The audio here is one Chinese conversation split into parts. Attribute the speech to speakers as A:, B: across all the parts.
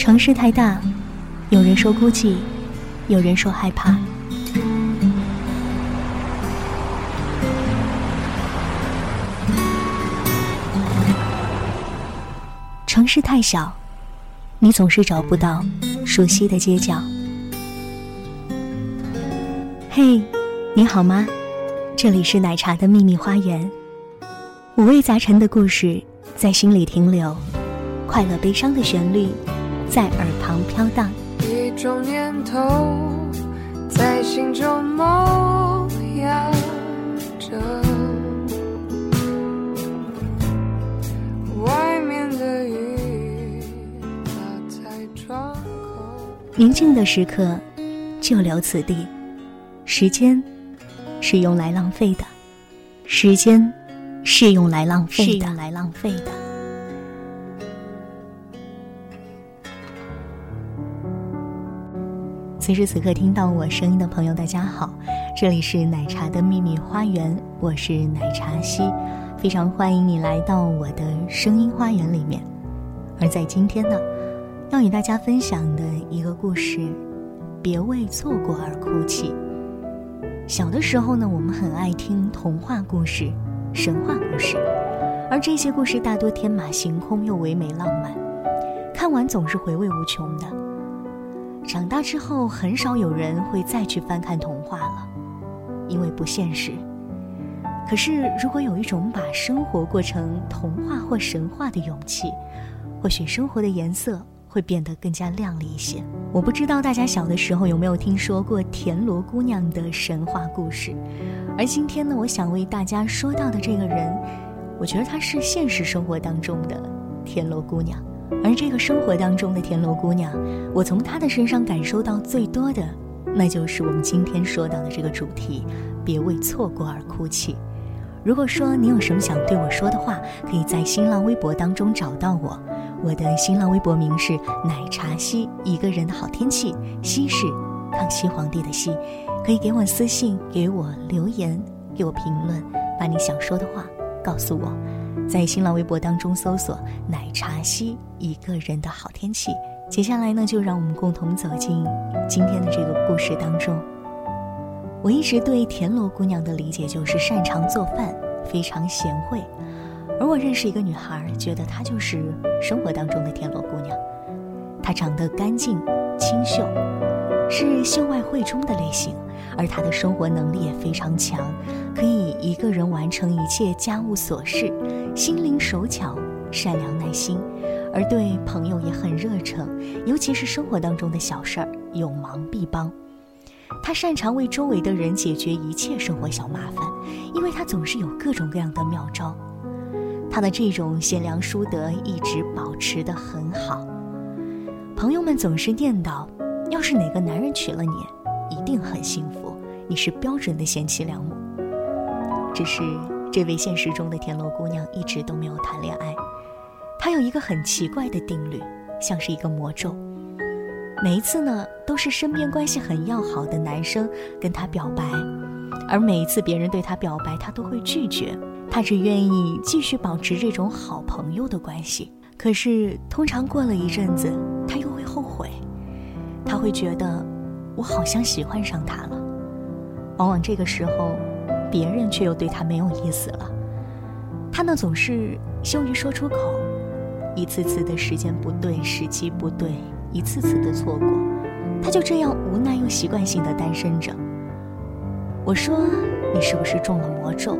A: 城市太大，有人说孤寂，有人说害怕。城市太小，你总是找不到熟悉的街角。嘿，你好吗？这里是奶茶的秘密花园，五味杂陈的故事在心里停留，快乐悲伤的旋律在耳旁飘荡。
B: 一种念头在心中萌芽着。外面的雨打在窗口。
A: 宁静的时刻，就留此地。时间是用来浪费的，时间是用来浪费的，是用来浪费的。此时此刻听到我声音的朋友，大家好，这里是奶茶的秘密花园，我是奶茶西，非常欢迎你来到我的声音花园里面。而在今天呢，要与大家分享的一个故事，别为错过而哭泣。小的时候呢，我们很爱听童话故事、神话故事，而这些故事大多天马行空又唯美浪漫，看完总是回味无穷的。长大之后，很少有人会再去翻看童话了，因为不现实。可是，如果有一种把生活过成童话或神话的勇气，或许生活的颜色。会变得更加亮丽一些。我不知道大家小的时候有没有听说过田螺姑娘的神话故事，而今天呢，我想为大家说到的这个人，我觉得她是现实生活当中的田螺姑娘。而这个生活当中的田螺姑娘，我从她的身上感受到最多的，那就是我们今天说到的这个主题：别为错过而哭泣。如果说你有什么想对我说的话，可以在新浪微博当中找到我。我的新浪微博名是奶茶西，一个人的好天气，西是康熙皇帝的西，可以给我私信，给我留言，给我评论，把你想说的话告诉我。在新浪微博当中搜索“奶茶西一个人的好天气”。接下来呢，就让我们共同走进今天的这个故事当中。我一直对田螺姑娘的理解就是擅长做饭，非常贤惠。而我认识一个女孩，觉得她就是生活当中的田螺姑娘。她长得干净清秀，是秀外慧中的类型，而他的生活能力也非常强，可以一个人完成一切家务琐事，心灵手巧，善良耐心，而对朋友也很热诚，尤其是生活当中的小事儿，有忙必帮。他擅长为周围的人解决一切生活小麻烦，因为他总是有各种各样的妙招。他的这种贤良淑德一直保持得很好，朋友们总是念叨：要是哪个男人娶了你，一定很幸福，你是标准的贤妻良母。只是这位现实中的田螺姑娘一直都没有谈恋爱，她有一个很奇怪的定律，像是一个魔咒，每一次呢都是身边关系很要好的男生跟她表白，而每一次别人对她表白，她都会拒绝。她只愿意继续保持这种好朋友的关系，可是通常过了一阵子，她又会后悔，她会觉得我好像喜欢上他了。往往这个时候，别人却又对他没有意思了。他呢总是羞于说出口，一次次的时间不对，时机不对，一次次的错过，他就这样无奈又习惯性的单身着。我说你是不是中了魔咒？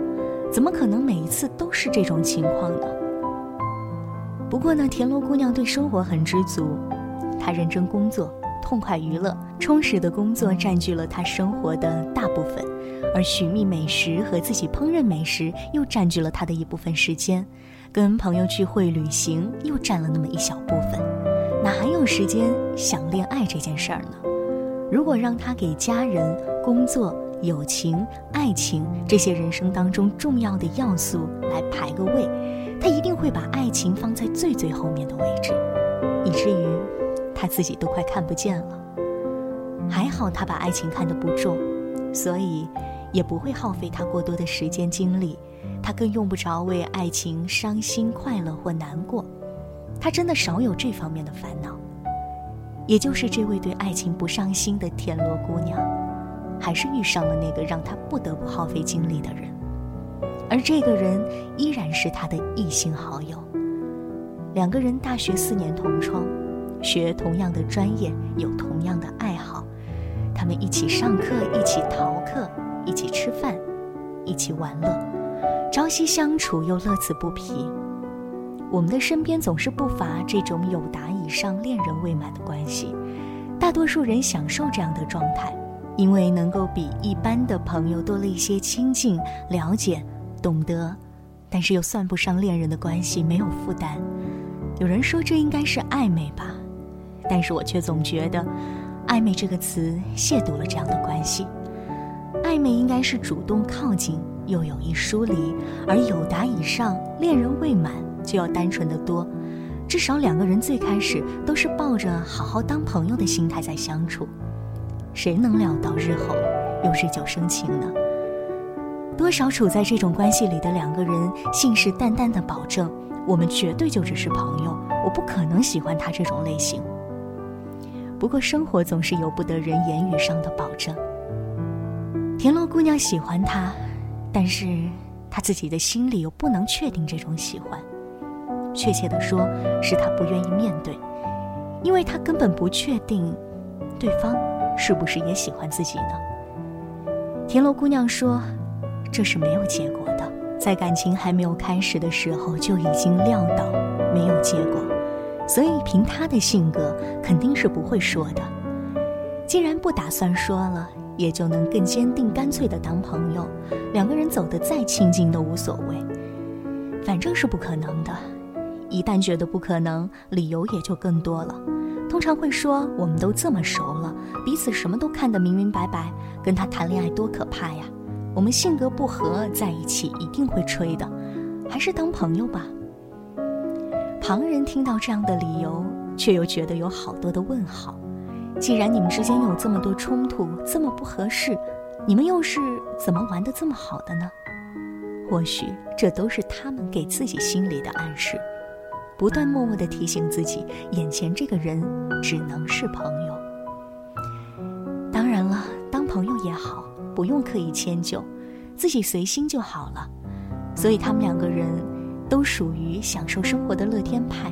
A: 怎么可能每一次都是这种情况呢？不过呢，田螺姑娘对生活很知足，她认真工作，痛快娱乐，充实的工作占据了他生活的大部分，而寻觅美食和自己烹饪美食又占据了他的一部分时间，跟朋友聚会旅行又占了那么一小部分，哪还有时间想恋爱这件事儿呢？如果让他给家人、工作，友情、爱情这些人生当中重要的要素来排个位，他一定会把爱情放在最最后面的位置，以至于他自己都快看不见了。还好他把爱情看得不重，所以也不会耗费他过多的时间精力，他更用不着为爱情伤心、快乐或难过，他真的少有这方面的烦恼。也就是这位对爱情不上心的田螺姑娘，还是遇上了那个让她不得不耗费精力的人，而这个人依然是她的异性好友。两个人大学四年同窗，学同样的专业，有同样的爱好，他们一起上课，一起逃课，一起吃饭，一起玩乐，朝夕相处又乐此不疲。我们的身边总是不乏这种有达以上恋人未满的关系，大多数人享受这样的状态，因为能够比一般的朋友多了一些亲近、了解、懂得，但是又算不上恋人的关系，没有负担。有人说这应该是暧昧吧，但是我却总觉得，暧昧这个词亵渎了这样的关系。暧昧应该是主动靠近，又有意疏离，而有达以上，恋人未满。就要单纯的多，至少两个人最开始都是抱着好好当朋友的心态在相处，谁能料到日后又日久生情呢？多少处在这种关系里的两个人信誓旦旦的保证，我们绝对就只是朋友，我不可能喜欢他这种类型。不过生活总是由不得人言语上的保证。田螺姑娘喜欢他，但是她自己的心里又不能确定这种喜欢。确切的说，是他不愿意面对，因为他根本不确定，对方是不是也喜欢自己呢？田螺姑娘说：“这是没有结果的，在感情还没有开始的时候就已经料到没有结果，所以凭他的性格，肯定是不会说的。既然不打算说了，也就能更坚定、干脆的当朋友，两个人走得再亲近都无所谓，反正是不可能的。”一旦觉得不可能，理由也就更多了。通常会说：“我们都这么熟了，彼此什么都看得明明白白，跟他谈恋爱多可怕呀！我们性格不合，在一起一定会吹的，还是当朋友吧。”旁人听到这样的理由，却又觉得有好多的问号。既然你们之间有这么多冲突，这么不合适，你们又是怎么玩得这么好的呢？或许这都是他们给自己心里的暗示。不断默默地提醒自己，眼前这个人只能是朋友。当然了，当朋友也好，不用刻意迁就，自己随心就好了。所以他们两个人都属于享受生活的乐天派，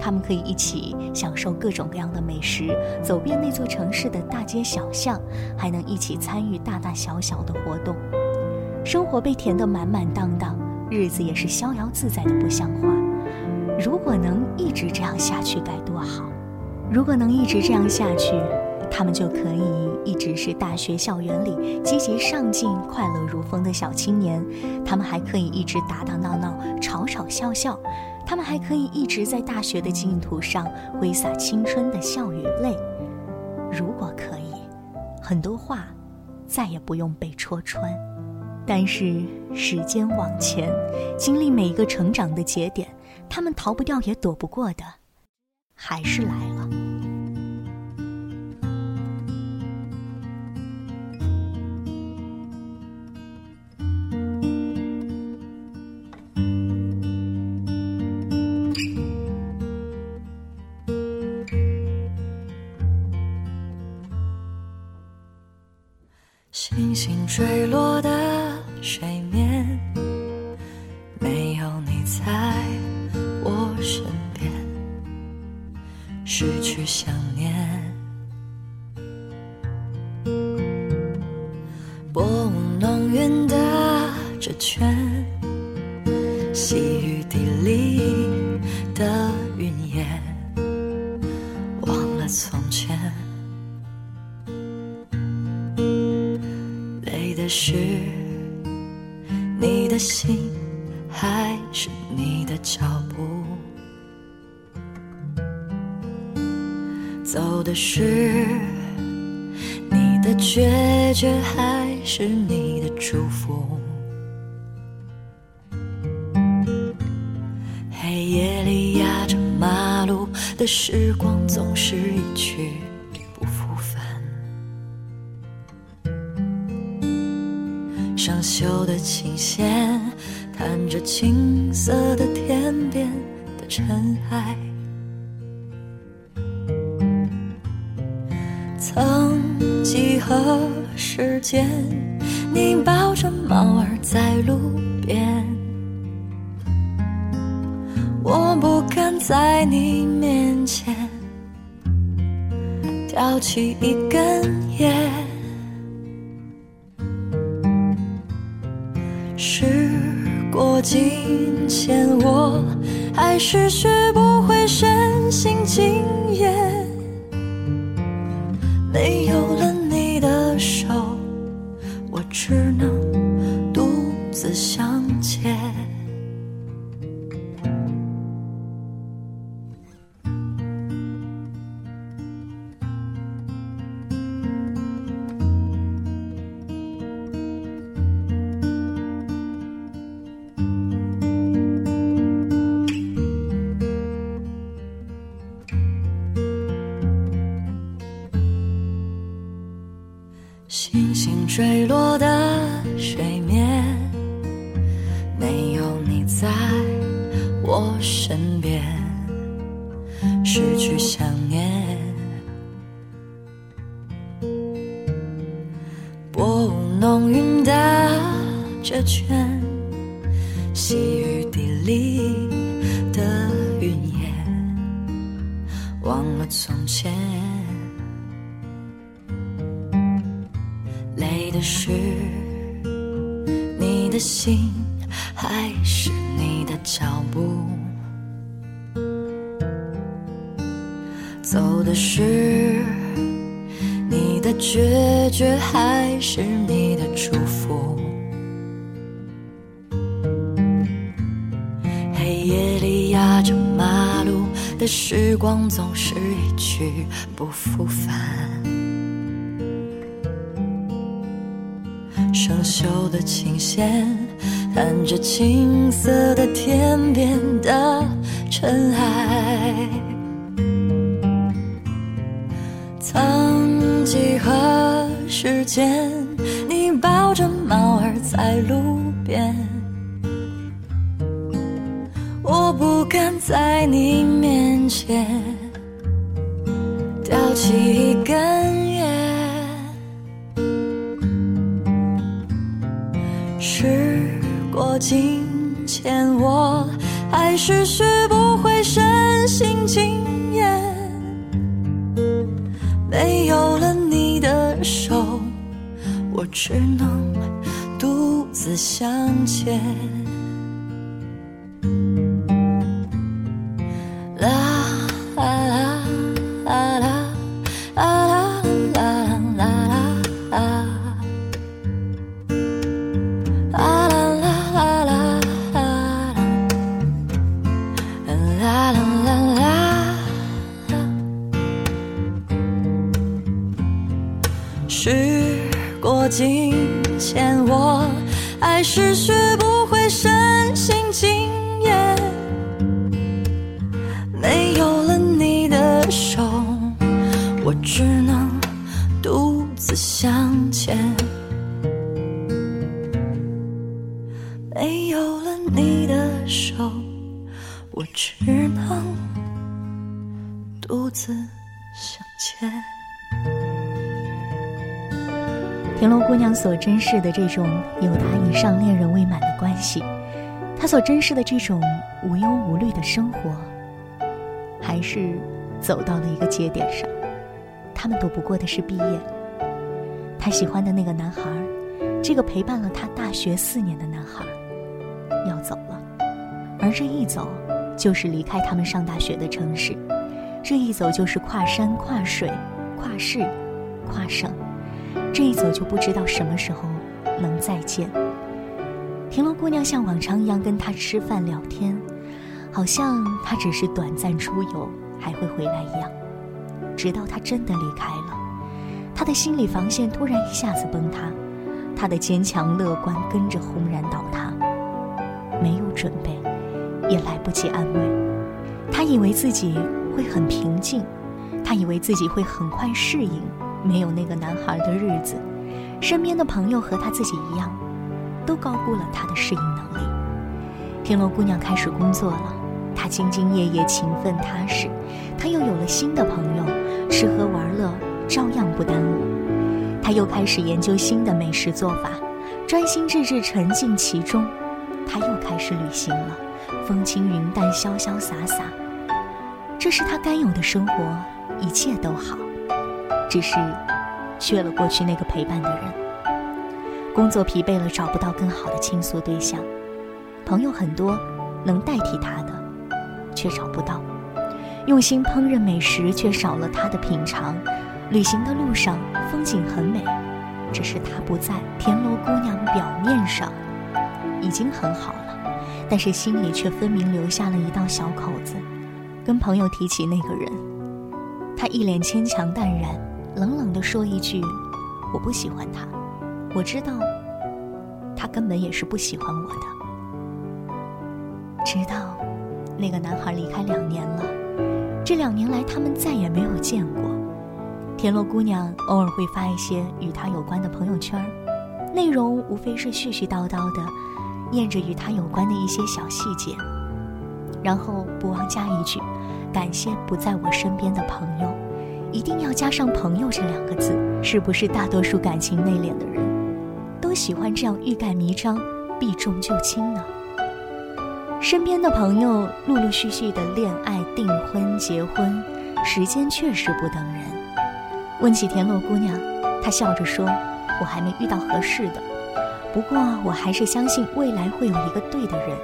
A: 他们可以一起享受各种各样的美食，走遍那座城市的大街小巷，还能一起参与大大小小的活动，生活被填得满满当当，日子也是逍遥自在的不像话。如果能一直这样下去该多好！如果能一直这样下去，他们就可以一直是大学校园里积极上进、快乐如风的小青年。他们还可以一直打打闹闹、吵吵笑笑。他们还可以一直在大学的净土上挥洒青春的笑与泪。如果可以，很多话再也不用被戳穿。但是时间往前，经历每一个成长的节点。他们逃不掉也躲不过的，还是来了。
C: 星星坠落的水面，没有你在我。身边，失去想念，却，还是你的祝福？黑夜里压着马路的时光，总是一去不复返。上锈的琴弦，弹着青涩的天边的尘埃。几何时间，你抱着猫儿在路边，我不敢在你面前挑起一根烟。时过境迁，我还是学不会深信今夜。星星坠落的水面，没有你在我身边，失去想念。薄雾浓云的这圈，的心，还是你的脚步？走的是你的决绝，还是你的祝福？黑夜里压着马路的时光，总是一去不复返。生锈的琴弦，弹着青色的天边的尘埃。曾几何时间，你抱着猫儿在路边，我不敢在你面前叼起一根过境迁，我还是学不会深信经验。没有了你的手，我只能独自向前。时过境迁，我还是学不会深信经验。没有了你的手，我只能独自向前。
A: 娘所珍视的这种有达以上恋人未满的关系，她所珍视的这种无忧无虑的生活，还是走到了一个节点上。他们躲不过的是毕业。她喜欢的那个男孩，这个陪伴了她大学四年的男孩，要走了。而这一走，就是离开他们上大学的城市，这一走就是跨山、跨水、跨市、跨省。这一走就不知道什么时候能再见。田螺姑娘像往常一样跟他吃饭聊天，好像他只是短暂出游，还会回来一样。直到他真的离开了，他的心理防线突然一下子崩塌，他的坚强乐观跟着轰然倒塌。没有准备，也来不及安慰。他以为自己会很平静，他以为自己会很快适应。没有那个男孩的日子，身边的朋友和他自己一样，都高估了他的适应能力。田螺姑娘开始工作了，她兢兢业业、勤奋踏实，她又有了新的朋友，吃喝玩乐照样不耽误。他又开始研究新的美食做法，专心致志沉浸其中。他又开始旅行了，风轻云淡，潇潇洒洒。这是他该有的生活，一切都好，只是缺了过去那个陪伴的人。工作疲惫了，找不到更好的倾诉对象，朋友很多，能代替他的，却找不到。用心烹饪美食，却少了他的品尝。旅行的路上，风景很美，只是他不在。田螺姑娘表面上已经很好了，但是心里却分明留下了一道小口子。跟朋友提起那个人，他一脸牵强淡然，冷冷地说一句：“我不喜欢他。”我知道，他根本也是不喜欢我的。直到那个男孩离开两年了，这两年来他们再也没有见过。田螺姑娘偶尔会发一些与他有关的朋友圈内容无非是絮絮叨叨的，念着与他有关的一些小细节，然后不忘加一句：“感谢不在我身边的朋友。”一定要加上“朋友”这两个字，是不是大多数感情内敛的人都喜欢这样欲盖弥彰、避重就轻呢？身边的朋友陆陆续续的恋爱、订婚、结婚，时间确实不等人。问起田螺姑娘，她笑着说：“我还没遇到合适的，不过我还是相信未来会有一个对的人，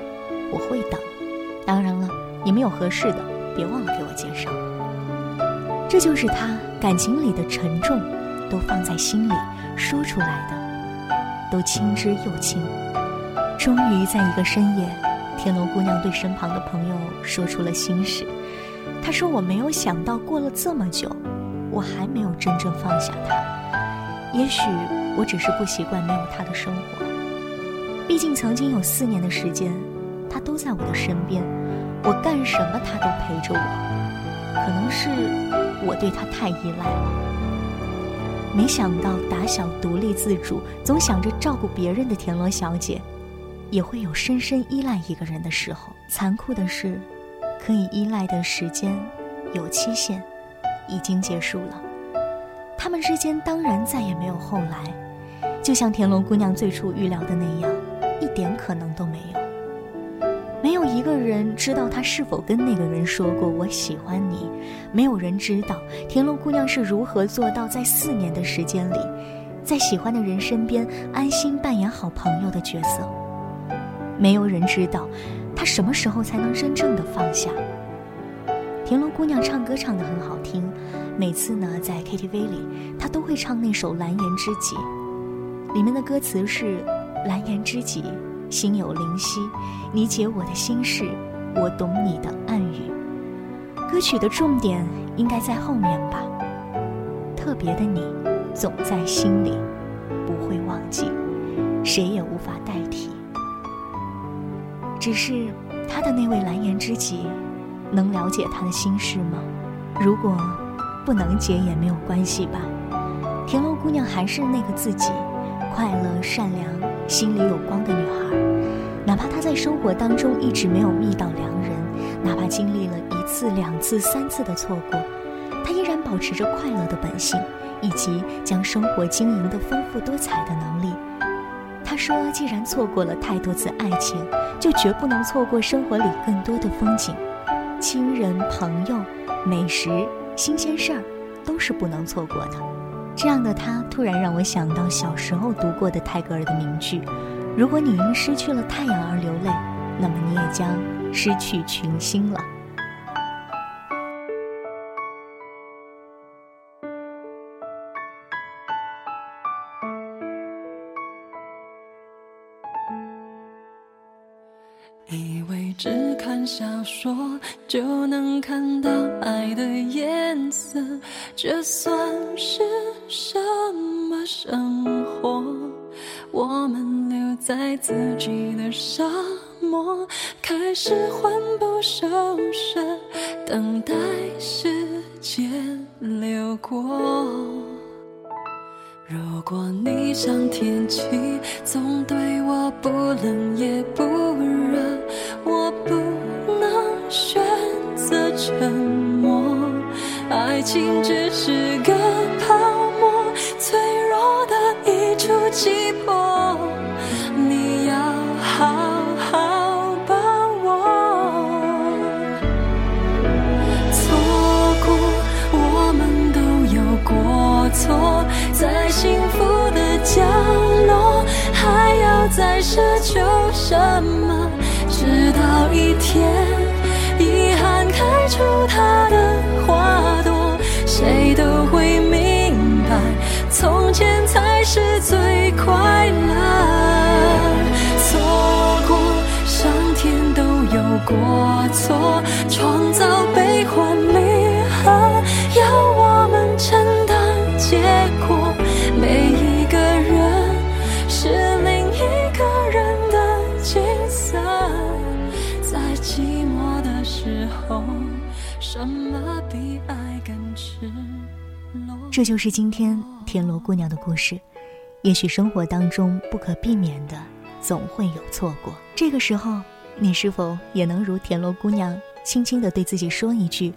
A: 我会等。当然了，你们有合适的，别忘了给我介绍。”这就是他感情里的沉重，都放在心里，说出来的都轻之又轻。终于在一个深夜，田螺姑娘对身旁的朋友说出了心事。她说：“我没有想到，过了这么久。”我还没有真正放下他，也许我只是不习惯没有他的生活。毕竟曾经有四年的时间，他都在我的身边，我干什么他都陪着我。可能是我对他太依赖了。没想到打小独立自主，总想着照顾别人的田螺小姐，也会有深深依赖一个人的时候。残酷的是，可以依赖的时间有期限。已经结束了，他们之间当然再也没有后来，就像田螺姑娘最初预料的那样，一点可能都没有。没有一个人知道他是否跟那个人说过“我喜欢你”，没有人知道田螺姑娘是如何做到在四年的时间里，在喜欢的人身边安心扮演好朋友的角色。没有人知道，她什么时候才能真正的放下。田螺姑娘唱歌唱得很好听，每次呢在 KTV 里，她都会唱那首《蓝颜知己》，里面的歌词是“蓝颜知己，心有灵犀，你解我的心事，我懂你的暗语”。歌曲的重点应该在后面吧？特别的你，总在心里，不会忘记，谁也无法代替。只是他的那位蓝颜知己。能了解他的心事吗？如果不能解也没有关系吧。田螺姑娘还是那个自己，快乐、善良、心里有光的女孩。哪怕她在生活当中一直没有觅到良人，哪怕经历了一次、两次、三次的错过，她依然保持着快乐的本性，以及将生活经营的丰富多彩的能力。她说：“既然错过了太多次爱情，就绝不能错过生活里更多的风景。”亲人、朋友、美食、新鲜事儿，都是不能错过的。这样的他，突然让我想到小时候读过的泰戈尔的名句：“如果你因失去了太阳而流泪，那么你也将失去群星了。”
D: 以为只看小说就能看到爱的颜色，这是魂不守舍，等待时间流过。如果你像天气，总对我不冷也不热，我不能选择沉默。爱情只是个泡沫，脆弱的一触即破。角落，还要再奢求什么？直到一天，遗憾开出它的花朵，谁都会明白，从前才是最快乐。错过，上天都有过错，创造悲欢离合，要我
A: 这就是今天田螺姑娘的故事。也许生活当中不可避免的总会有错过，这个时候，你是否也能如田螺姑娘，轻轻地对自己说一句：“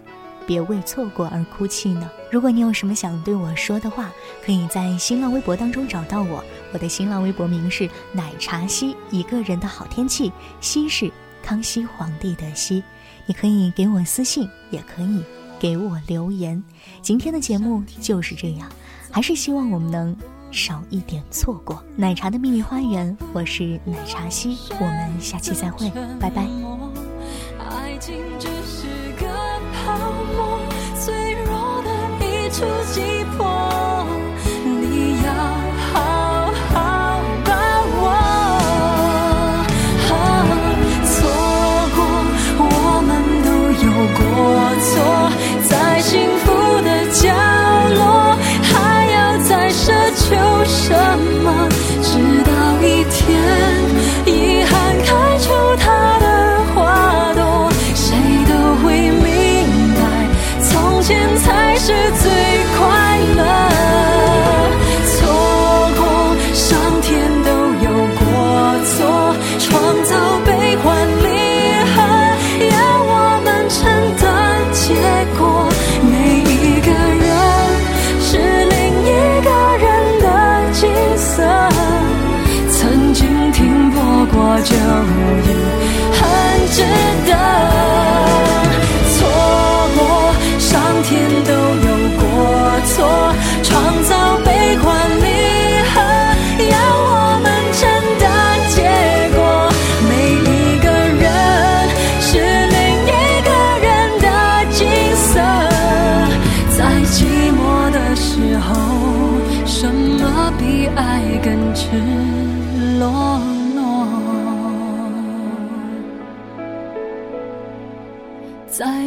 A: 别为错过而哭泣呢？”如果你有什么想对我说的话，可以在新浪微博当中找到我，我的新浪微博名是奶茶西，一个人的好天气，西是康熙皇帝的西。你可以给我私信，也可以给我留言。今天的节目就是这样，还是希望我们能。少一点错过奶茶的秘密花园，我是奶茶西，我们下期再会，拜拜。
D: 爱情只是个泡沫，脆弱的一触即破。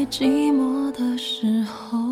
D: 寂寞的时候。